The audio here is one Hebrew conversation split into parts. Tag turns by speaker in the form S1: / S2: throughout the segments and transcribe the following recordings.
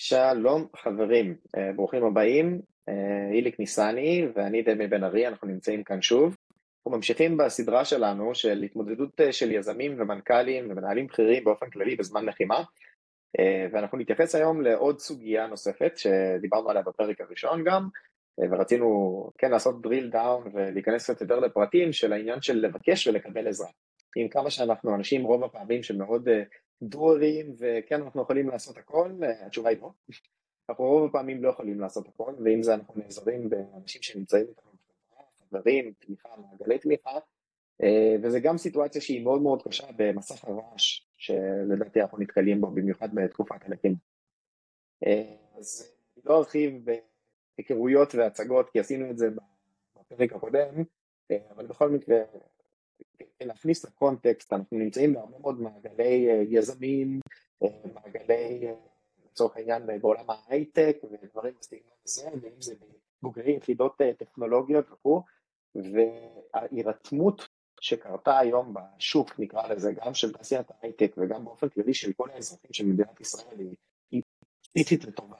S1: שלום חברים, אה, ברוכים הבאים, אה, איליק ניסני ואני דמי בן ארי, אנחנו נמצאים כאן שוב. אנחנו ממשיכים בסדרה שלנו של התמודדות אה, של יזמים ומנכ"לים ומנהלים בכירים באופן כללי בזמן לחימה, ואנחנו נתייחס היום לעוד סוגיה נוספת שדיברנו עליה בפרק הראשון גם, ורצינו כן לעשות drill down ולהיכנס קצת יותר לפרטים של העניין של לבקש ולקבל עזרה. עם כמה שאנחנו אנשים רוב הפעמים שמאוד דרוריים וכן אנחנו יכולים לעשות הכל, התשובה היא לא. אנחנו רוב הפעמים לא יכולים לעשות הכל, ועם זה אנחנו נעזרים באנשים שנמצאים איתנו חברים, תמיכה, מעגלי תמיכה, וזה גם סיטואציה שהיא מאוד מאוד קשה במסך הרעש, שלדעתי אנחנו נתקלים בו במיוחד בתקופת הלקים. אז אני לא ארחיב בהיכרויות והצגות, כי עשינו את זה בפרק הקודם, אבל בכל מקרה להכניס לקונטקסט, אנחנו נמצאים בהרבה מאוד מעגלי אה, יזמים, אה, מעגלי, אה, לצורך העניין בעולם ההייטק ודברים בסגנון הזה, ואם זה בוגרי יחידות טכנולוגיות וכו', וההירתמות שקרתה היום בשוק, נקרא לזה, גם של תעשיית ההייטק וגם באופן כללי של כל האזרחים של מדינת ישראל, היא קריטית לטובה.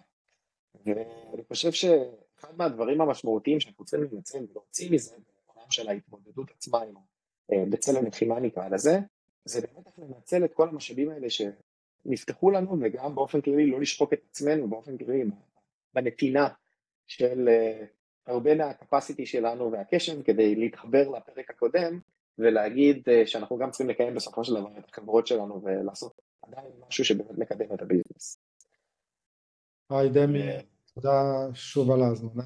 S1: ואני חושב שאחד מהדברים המשמעותיים שאנחנו צריכים לנצל ולהוציא מזה, בעולם של ההתמודדות עצמה עם בצל הלחימה נקרא לזה, זה באמת איך לנצל את כל המשאבים האלה שנפתחו לנו וגם באופן כללי לא לשחוק את עצמנו באופן כללי בנתינה של אה, הרבה מהקפסיטי שלנו והקשב כדי להתחבר לפרק הקודם ולהגיד אה, שאנחנו גם צריכים לקיים בסופו של דבר את החברות שלנו ולעשות עדיין משהו שבאמת מקדם את הביזנס.
S2: היי דמי, תודה שוב על ההזמנה.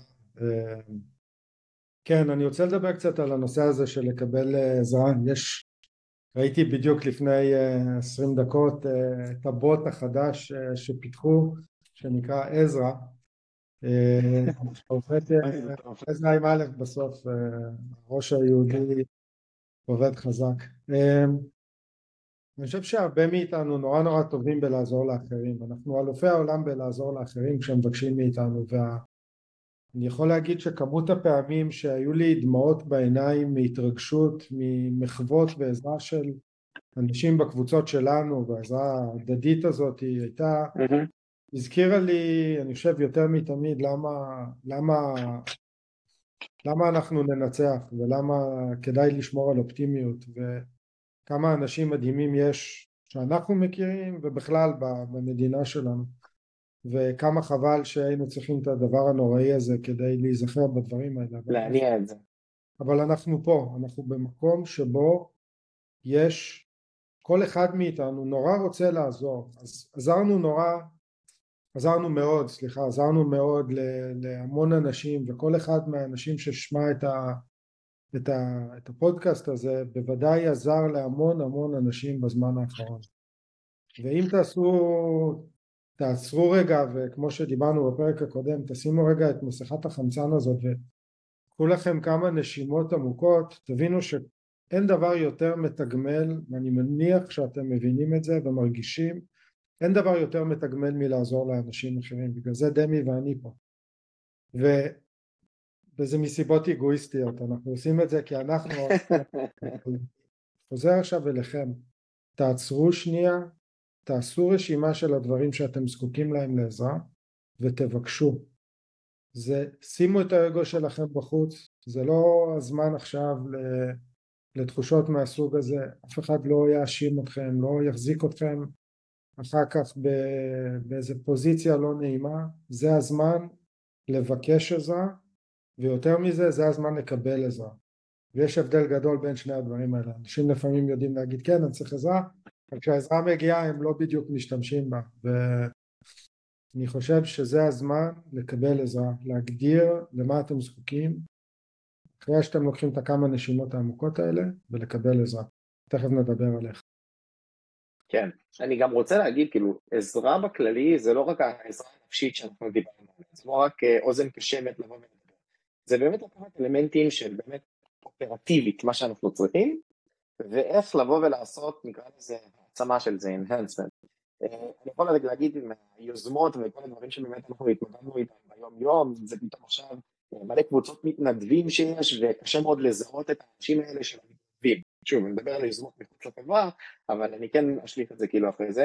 S2: כן, אני רוצה לדבר קצת על הנושא הזה של לקבל אה, עזרה. יש, ראיתי בדיוק לפני אה, עשרים דקות אה, את הבוט החדש שפיתחו, שנקרא עזרא. עזרא עם א' בסוף, הראש היהודי עובד חזק. אני חושב שהרבה מאיתנו נורא נורא טובים בלעזור לאחרים, אנחנו אלופי העולם בלעזור לאחרים כשהם מבקשים מאיתנו וה... אני יכול להגיד שכמות הפעמים שהיו לי דמעות בעיניים מהתרגשות, ממחוות ועזרה של אנשים בקבוצות שלנו והעזרה ההדדית הזאת היא הייתה, mm-hmm. הזכירה לי אני חושב יותר מתמיד למה, למה, למה אנחנו ננצח ולמה כדאי לשמור על אופטימיות וכמה אנשים מדהימים יש שאנחנו מכירים ובכלל במדינה שלנו וכמה חבל שהיינו צריכים את הדבר הנוראי הזה כדי להיזכר בדברים האלה.
S1: להניע את זה.
S2: אבל אנחנו פה, אנחנו במקום שבו יש, כל אחד מאיתנו נורא רוצה לעזור, אז עזרנו נורא, עזרנו מאוד, סליחה, עזרנו מאוד להמון אנשים וכל אחד מהאנשים ששמע את, ה, את, ה, את הפודקאסט הזה בוודאי עזר להמון המון אנשים בזמן האחרון. ואם תעשו תעצרו רגע וכמו שדיברנו בפרק הקודם תשימו רגע את מסכת החמצן הזאת וקחו לכם כמה נשימות עמוקות. תבינו שאין דבר יותר מתגמל ואני מניח שאתם מבינים את זה ומרגישים אין דבר יותר מתגמל מלעזור לאנשים אחרים. בגלל זה דמי ואני פה. ו... וזה מסיבות אגואיסטיות אנחנו עושים את זה כי אנחנו חוזר עכשיו אליכם. תעצרו שנייה תעשו רשימה של הדברים שאתם זקוקים להם לעזרה ותבקשו. זה, שימו את האגו שלכם בחוץ, זה לא הזמן עכשיו לתחושות מהסוג הזה, אף אחד לא יאשים אתכם, לא יחזיק אתכם אחר כך באיזה פוזיציה לא נעימה, זה הזמן לבקש עזרה ויותר מזה זה הזמן לקבל עזרה. ויש הבדל גדול בין שני הדברים האלה, אנשים לפעמים יודעים להגיד כן אני צריך עזרה כשהעזרה מגיעה הם לא בדיוק משתמשים בה ואני חושב שזה הזמן לקבל עזרה, להגדיר למה אתם זקוקים אחרי שאתם לוקחים את הכמה נשימות העמוקות האלה ולקבל עזרה. תכף נדבר עליך.
S1: כן, אני גם רוצה להגיד כאילו עזרה בכללי זה לא רק העזרה הנפשית שאנחנו דיברנו עליה, זה לא רק אה, אוזן קשמת לבוא ולדבר, זה באמת לקחת אלמנטים של באמת אופרטיבית מה שאנחנו צריכים ואיך לבוא ולעשות נקרא לזה העצמה של זה, enhancement. אה, אני יכול להגיד עם היוזמות וכל הדברים שבאמת אנחנו התמודדנו איתם ביום יום, זה פתאום עכשיו אה, מלא קבוצות מתנדבים שיש וקשה מאוד לזהות את האנשים האלה של המתנדבים. שוב, אני מדבר על יוזמות מחוץ לחברה, אבל אני כן אשליך את זה כאילו אחרי זה,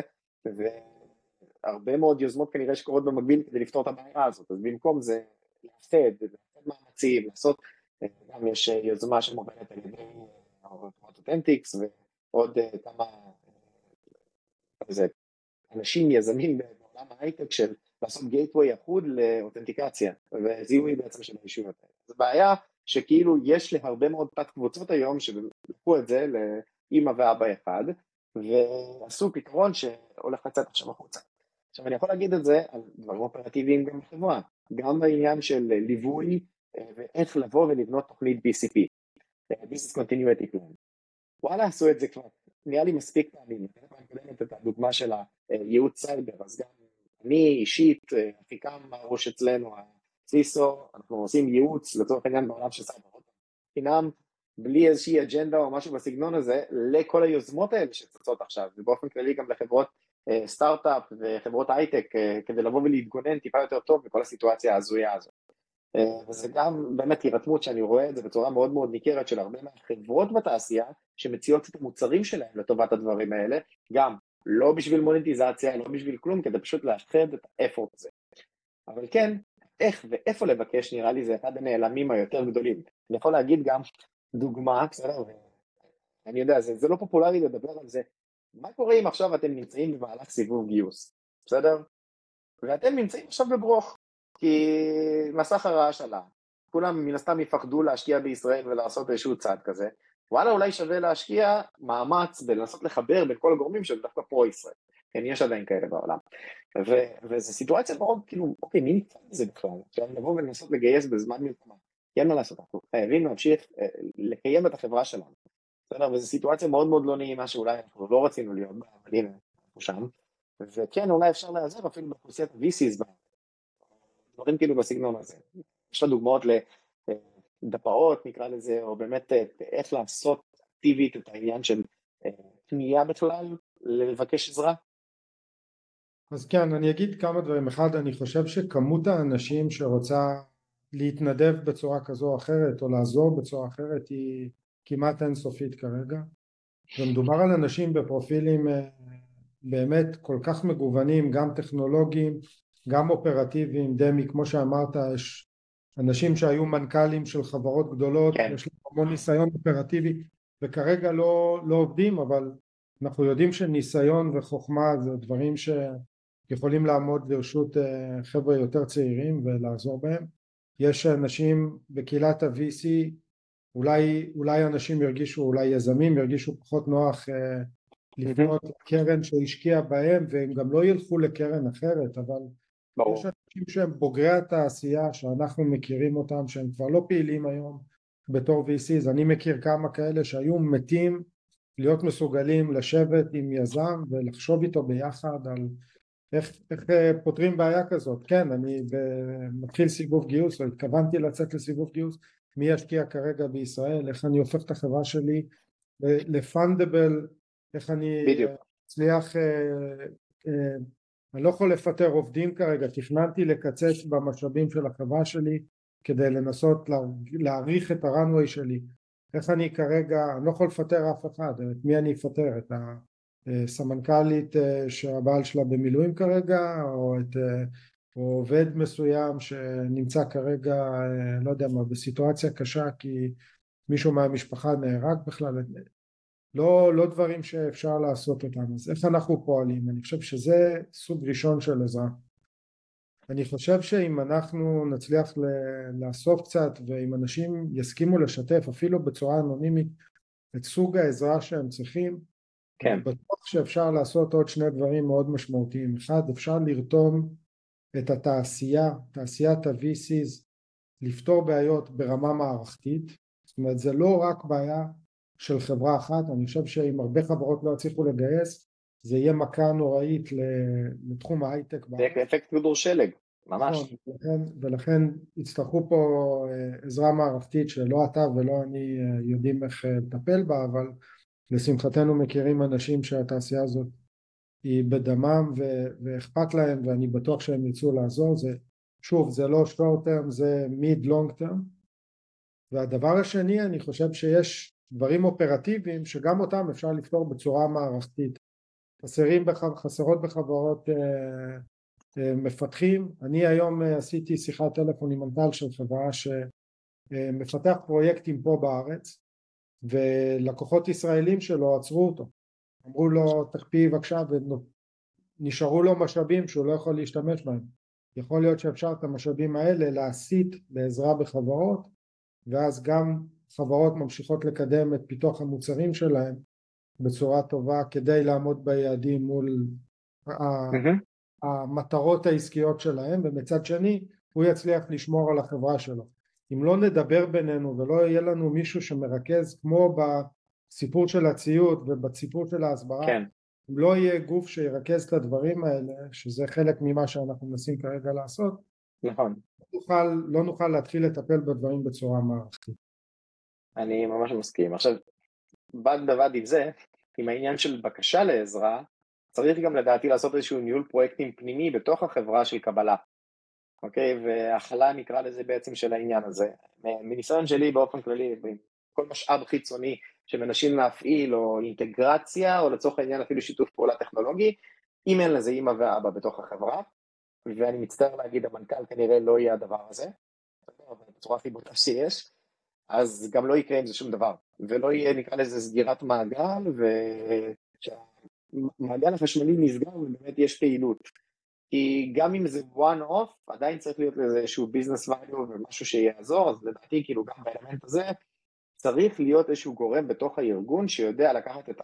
S1: הרבה מאוד יוזמות כנראה שקורות במקביל כדי לפתור את הבעיה הזאת, אז במקום זה לאחד, לאחד מאמצים, לעשות, גם יש יוזמה שמובנת על ידי אותנטיקס ועוד כמה זה, אנשים, יזמים בעולם ההייטק של לעשות גייטווי אחוד לאותנטיקציה וזיהוי בעצם של הישויות האלה. זו בעיה שכאילו יש להרבה מאוד תת קבוצות היום שלקחו את זה לאימא ואבא אחד ועשו פתרון שהולך לצאת עכשיו החוצה. עכשיו אני יכול להגיד את זה על דברים אופרטיביים גם בחברה, גם בעניין של ליווי אה, ואיך לבוא ולבנות תוכנית BCP, אה, Business Continuity Plan. וואלה עשו את זה כבר, נראה לי מספיק פעמים, אני את הדוגמה של הייעוץ סייבר, אז גם אני אישית, אה, אפיקם הראש אצלנו, ה CISO, אנחנו עושים ייעוץ לצורך העניין בעולם של סייבר, חינם, בלי איזושהי אג'נדה או משהו בסגנון הזה, לכל היוזמות האלה שצצות עכשיו, ובאופן כללי גם לחברות אה, סטארט-אפ וחברות הייטק, אה, כדי לבוא ולהתגונן טיפה יותר טוב בכל הסיטואציה ההזויה הזאת. וזה גם באמת הירתמות שאני רואה את זה בצורה מאוד מאוד ניכרת של הרבה מהחברות בתעשייה שמציעות את המוצרים שלהם לטובת הדברים האלה, גם לא בשביל מוניטיזציה, לא בשביל כלום, כדי פשוט לאחד את האפורט הזה. אבל כן, איך ואיפה לבקש נראה לי זה אחד הנעלמים היותר גדולים. אני יכול להגיד גם דוגמה, בסדר? אני יודע, זה, זה לא פופולרי לדבר על זה. מה קורה אם עכשיו אתם נמצאים במהלך סיבוב גיוס, בסדר? ואתם נמצאים עכשיו בברוך, כי מסך הרעש עלה. כולם מן הסתם יפחדו להשקיע בישראל ולעשות איזשהו צעד כזה, וואלה אולי שווה להשקיע מאמץ בלנסות לחבר בין כל הגורמים של דווקא פרו-ישראל, כן, יש עדיין כאלה בעולם. וזו סיטואציה מאוד כאילו, אוקיי, מי נמצא בזה בכלל? עכשיו לבוא ולנסות לגייס בזמן מלחמה, כי אין מה לעשות, אנחנו חייבים להמשיך אה, לקיים את החברה שלנו. בסדר, וזו סיטואציה מאוד מאוד לא נעימה שאולי אנחנו לא רצינו להיות בה, אבל הנה, אנחנו שם. וכן, אולי אפשר להיעזר אפילו באוכלוסיית VCs, דברים כאילו בסגנון הזה. יש לה דוגמאות דפאות נקרא לזה, או באמת אה, איך לעשות אקטיבית את העניין של פנייה אה, בכלל, לבקש עזרה?
S2: אז כן, אני אגיד כמה דברים. אחד, אני חושב שכמות האנשים שרוצה להתנדב בצורה כזו או אחרת, או לעזור בצורה אחרת, היא כמעט אינסופית כרגע. ומדובר על אנשים בפרופילים אה, באמת כל כך מגוונים, גם טכנולוגיים, גם אופרטיביים, דמי, כמו שאמרת, יש אנשים שהיו מנכ"לים של חברות גדולות, כן. יש להם המון ניסיון אופרטיבי וכרגע לא, לא עובדים אבל אנחנו יודעים שניסיון וחוכמה זה דברים שיכולים לעמוד לרשות אה, חבר'ה יותר צעירים ולעזור בהם. יש אנשים בקהילת ה-VC, אולי, אולי אנשים ירגישו, אולי יזמים ירגישו פחות נוח אה, לפנות לקרן שהשקיע בהם והם גם לא ילכו לקרן אחרת אבל ברור. יש אנשים שהם בוגרי התעשייה שאנחנו מכירים אותם שהם כבר לא פעילים היום בתור VCs, אני מכיר כמה כאלה שהיו מתים להיות מסוגלים לשבת עם יזם ולחשוב איתו ביחד על איך, איך אה, פותרים בעיה כזאת, כן אני מתחיל סיבוב גיוס או התכוונתי לצאת לסיבוב גיוס. מי ישקיע כרגע בישראל, איך אני הופך את החברה שלי לפונדבל, איך אני אצליח אני לא יכול לפטר עובדים כרגע, תכננתי לקצץ במשאבים של החברה שלי כדי לנסות להעריך את הראנוויי שלי איך אני כרגע, אני לא יכול לפטר אף אחד, את מי אני אפטר? את הסמנכ"לית אה, שהבעל שלה במילואים כרגע או את אה, או עובד מסוים שנמצא כרגע, אה, לא יודע מה, בסיטואציה קשה כי מישהו מהמשפחה נהרג בכלל, לא, לא דברים שאפשר לעשות אותם, אז איך אנחנו פועלים? אני חושב שזה סוג ראשון של עזרה. אני חושב שאם אנחנו נצליח לאסוף קצת ואם אנשים יסכימו לשתף אפילו בצורה אנונימית את סוג העזרה שהם צריכים, כן. בטוח שאפשר לעשות עוד שני דברים מאוד משמעותיים. אחד, אפשר לרתום את התעשייה, תעשיית ה-VCs, לפתור בעיות ברמה מערכתית, זאת אומרת זה לא רק בעיה של חברה אחת, אני חושב שאם הרבה חברות לא יצליחו לגייס זה יהיה מכה נוראית לתחום ההייטק.
S1: זה אפקט כדור שלג, ממש. נכון,
S2: ולכן, ולכן יצטרכו פה אה, עזרה מערכתית שלא אתה ולא אני אה, יודעים איך אה, לטפל בה, אבל לשמחתנו מכירים אנשים שהתעשייה הזאת היא בדמם ו- ואכפת להם ואני בטוח שהם ירצו לעזור, זה שוב זה לא short term זה mid long term והדבר השני אני חושב שיש דברים אופרטיביים שגם אותם אפשר לפתור בצורה מערכתית. חסרים, בח... חסרות בחברות מפתחים. אני היום עשיתי שיחת טלפון עם מנכ"ל של חברה שמפתח פרויקטים פה בארץ ולקוחות ישראלים שלו עצרו אותו. אמרו לו תקפיא בבקשה ונשארו לו משאבים שהוא לא יכול להשתמש בהם. יכול להיות שאפשר את המשאבים האלה להסיט לעזרה בחברות ואז גם חברות ממשיכות לקדם את פיתוח המוצרים שלהם בצורה טובה כדי לעמוד ביעדים מול mm-hmm. המטרות העסקיות שלהם ומצד שני הוא יצליח לשמור על החברה שלו אם לא נדבר בינינו ולא יהיה לנו מישהו שמרכז כמו בסיפור של הציוד ובסיפור של ההסברה כן. אם לא יהיה גוף שירכז את הדברים האלה שזה חלק ממה שאנחנו מנסים כרגע לעשות
S1: נכון
S2: לא נוכל, לא נוכל להתחיל לטפל בדברים בצורה מערכתית
S1: אני ממש מסכים עכשיו בד בבד עם זה עם העניין של בקשה לעזרה צריך גם לדעתי לעשות איזשהו ניהול פרויקטים פנימי בתוך החברה של קבלה, אוקיי? והכלה נקרא לזה בעצם של העניין הזה. מניסיון שלי באופן כללי, כל משאב חיצוני שמנשים להפעיל או אינטגרציה או לצורך העניין אפילו שיתוף פעולה טכנולוגי, אם אין לזה אימא ואבא בתוך החברה, ואני מצטער להגיד המנכ"ל כנראה לא יהיה הדבר הזה, בצורה הכי בוטה שיש, אז גם לא יקרה עם זה שום דבר, ולא יהיה נקרא לזה סגירת מעגל, המעגל החשמלי נסגר ובאמת יש פעילות. כי גם אם זה one off, עדיין צריך להיות לזה איזשהו business value ומשהו שיעזור, אז לדעתי כאילו גם באלמנט הזה צריך להיות איזשהו גורם בתוך הארגון שיודע לקחת את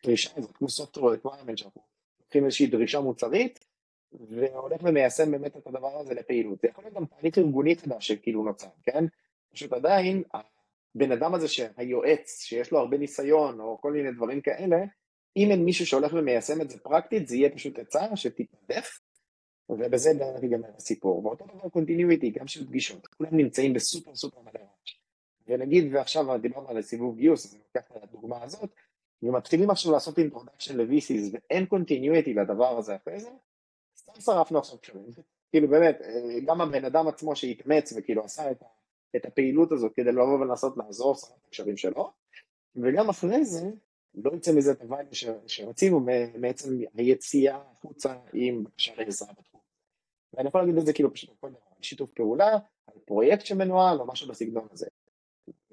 S1: הדרישה הזאת, כמו software requirement שאנחנו לוקחים איזושהי דרישה מוצרית והולך ומיישם באמת את הדבר הזה לפעילות. זה יכול להיות גם תהליך ארגוני חדש שכאילו נוצר, כן? פשוט עדיין הבן אדם הזה שהיועץ, שיש לו הרבה ניסיון או כל מיני דברים כאלה, אם אין מישהו שהולך ומיישם את זה פרקטית, זה יהיה פשוט עצה שתתנדף, ובזה בערך ייגמר הסיפור. ואותו דבר continuity, גם של פגישות, כולם נמצאים בסופר סופר מלא רעש. ונגיד, ועכשיו דיברנו על סיבוב גיוס, אז אני לוקח את הדוגמה הזאת, ומתחילים עכשיו לעשות introduction ל-VCs, ואין continuity לדבר הזה אחרי זה, סתם שרפנו עכשיו קשרים. כאילו באמת, גם הבן אדם עצמו שהתאמץ וכאילו עשה את, את הפעילות הזאת כדי לבוא ולנסות לעזור, את הקשרים שלו, וגם אחרי זה, לא יוצא מזה את ה vibe שרצינו מעצם היציאה החוצה עם בקשה לעזרה בתחום. ואני יכול להגיד את זה כאילו פשוט על שיתוף פעולה, על פרויקט שמנוהל או משהו בסגנון הזה.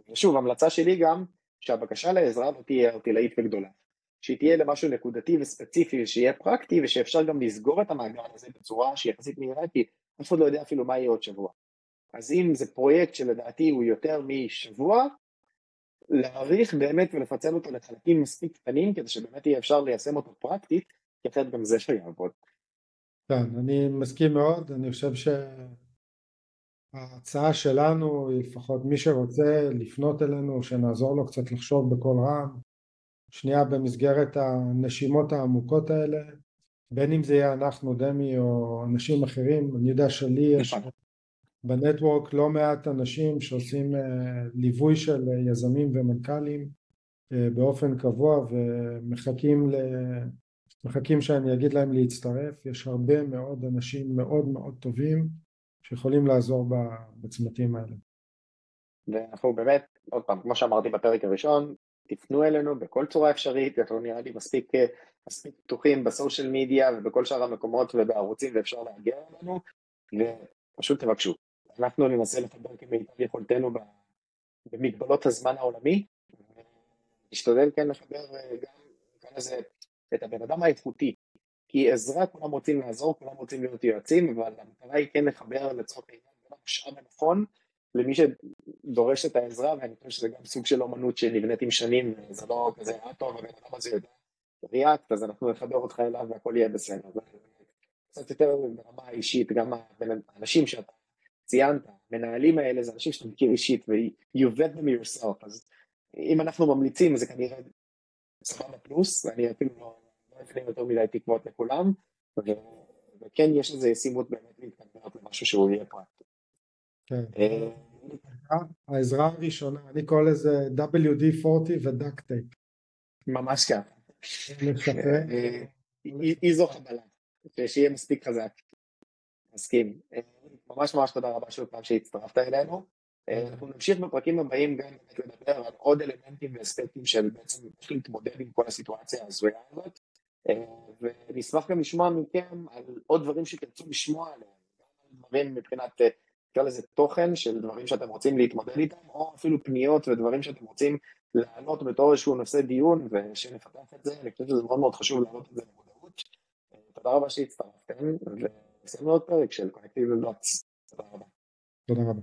S1: ושוב, המלצה שלי גם, שהבקשה לעזרה לא תהיה ערטילאית וגדולה. שהיא תהיה למשהו נקודתי וספציפי, שיהיה פרקטי ושאפשר גם לסגור את המעגל הזה בצורה שהיא יחסית מהירה, כי אף אחד לא יודע אפילו מה יהיה עוד שבוע. אז אם זה פרויקט שלדעתי הוא יותר משבוע, להעריך באמת ולפצל אותו לחלקים מספיק קטנים כדי שבאמת יהיה אפשר ליישם אותו פרקטית, כי אחרת גם זה לא יעבוד.
S2: כן, אני מסכים מאוד, אני חושב שההצעה שלנו, לפחות מי שרוצה לפנות אלינו, שנעזור לו קצת לחשוב בקול רם, שנייה במסגרת הנשימות העמוקות האלה, בין אם זה יהיה אנחנו, דמי, או אנשים אחרים, אני יודע שלי יש נכון. בנטוורק לא מעט אנשים שעושים אה, ליווי של יזמים ומנכ"לים אה, באופן קבוע ומחכים ל... מחכים שאני אגיד להם להצטרף, יש הרבה מאוד אנשים מאוד מאוד טובים שיכולים לעזור בצמתים האלה.
S1: ואנחנו באמת, עוד פעם, כמו שאמרתי בפרק הראשון, תפנו אלינו בכל צורה אפשרית, אנחנו נראה לי מספיק, אה, מספיק פתוחים בסושיאל מדיה ובכל שאר המקומות ובערוצים ואפשר להגיע אלינו, ופשוט תבקשו. אנחנו ננסה לחבר כמיטב יכולתנו במגבלות הזמן העולמי, נשתדל כן לחבר אה, גם, נקרא לזה, את הבן אדם האיכותי, כי עזרה כולם רוצים לעזור, כולם רוצים להיות יועצים, אבל המטרה היא כן לחבר לצורך העניין בין המשאב הנכון למי שדורש את העזרה, ואני חושב שזה גם סוג של אומנות שנבנית עם שנים, וזה לא כזה, אה טוב, הבן אדם הזה יודע ריאקט, אז אנחנו נחבר אותך אליו והכל יהיה בסדר. קצת יותר ברמה האישית, גם האנשים שאתה ציינת, מנהלים האלה זה אנשים שאתה מכיר אישית ו-you vet them yourself, אז אם אנחנו ממליצים זה כנראה סבבה פלוס, ואני אפילו לא אפילו יותר מדי תקוות לכולם, וכן יש לזה ישימות באמת להתקדמות למשהו שהוא יהיה פרקטי.
S2: כן. אה, העזרה הראשונה, אני קורא לזה WD-40 ודאקטייפ.
S1: ממש ככה. אה, היא זו חבלה, שיהיה מספיק חזק. מסכים. אה, ממש ממש תודה רבה שוב פעם שהצטרפת אלינו. אה, אנחנו נמשיך בפרקים הבאים גם באמת לדבר על עוד אלמנטים ואספקטים של בעצם איך להתמודד עם כל הסיטואציה ההזויה הזאת. ונשמח גם לשמוע מכם על עוד דברים שתרצו לשמוע עליהם, דברים מבחינת, נקרא לזה תוכן של דברים שאתם רוצים להתמודד איתם, או אפילו פניות ודברים שאתם רוצים לענות בתור איזשהו נושא דיון ושנפתח את זה, אני חושב שזה מאוד מאוד חשוב להעלות את זה למודעות. תודה רבה שהצטרפתם, וסיימנו עוד פרק של קונקטיב לדוטס.
S2: תודה רבה.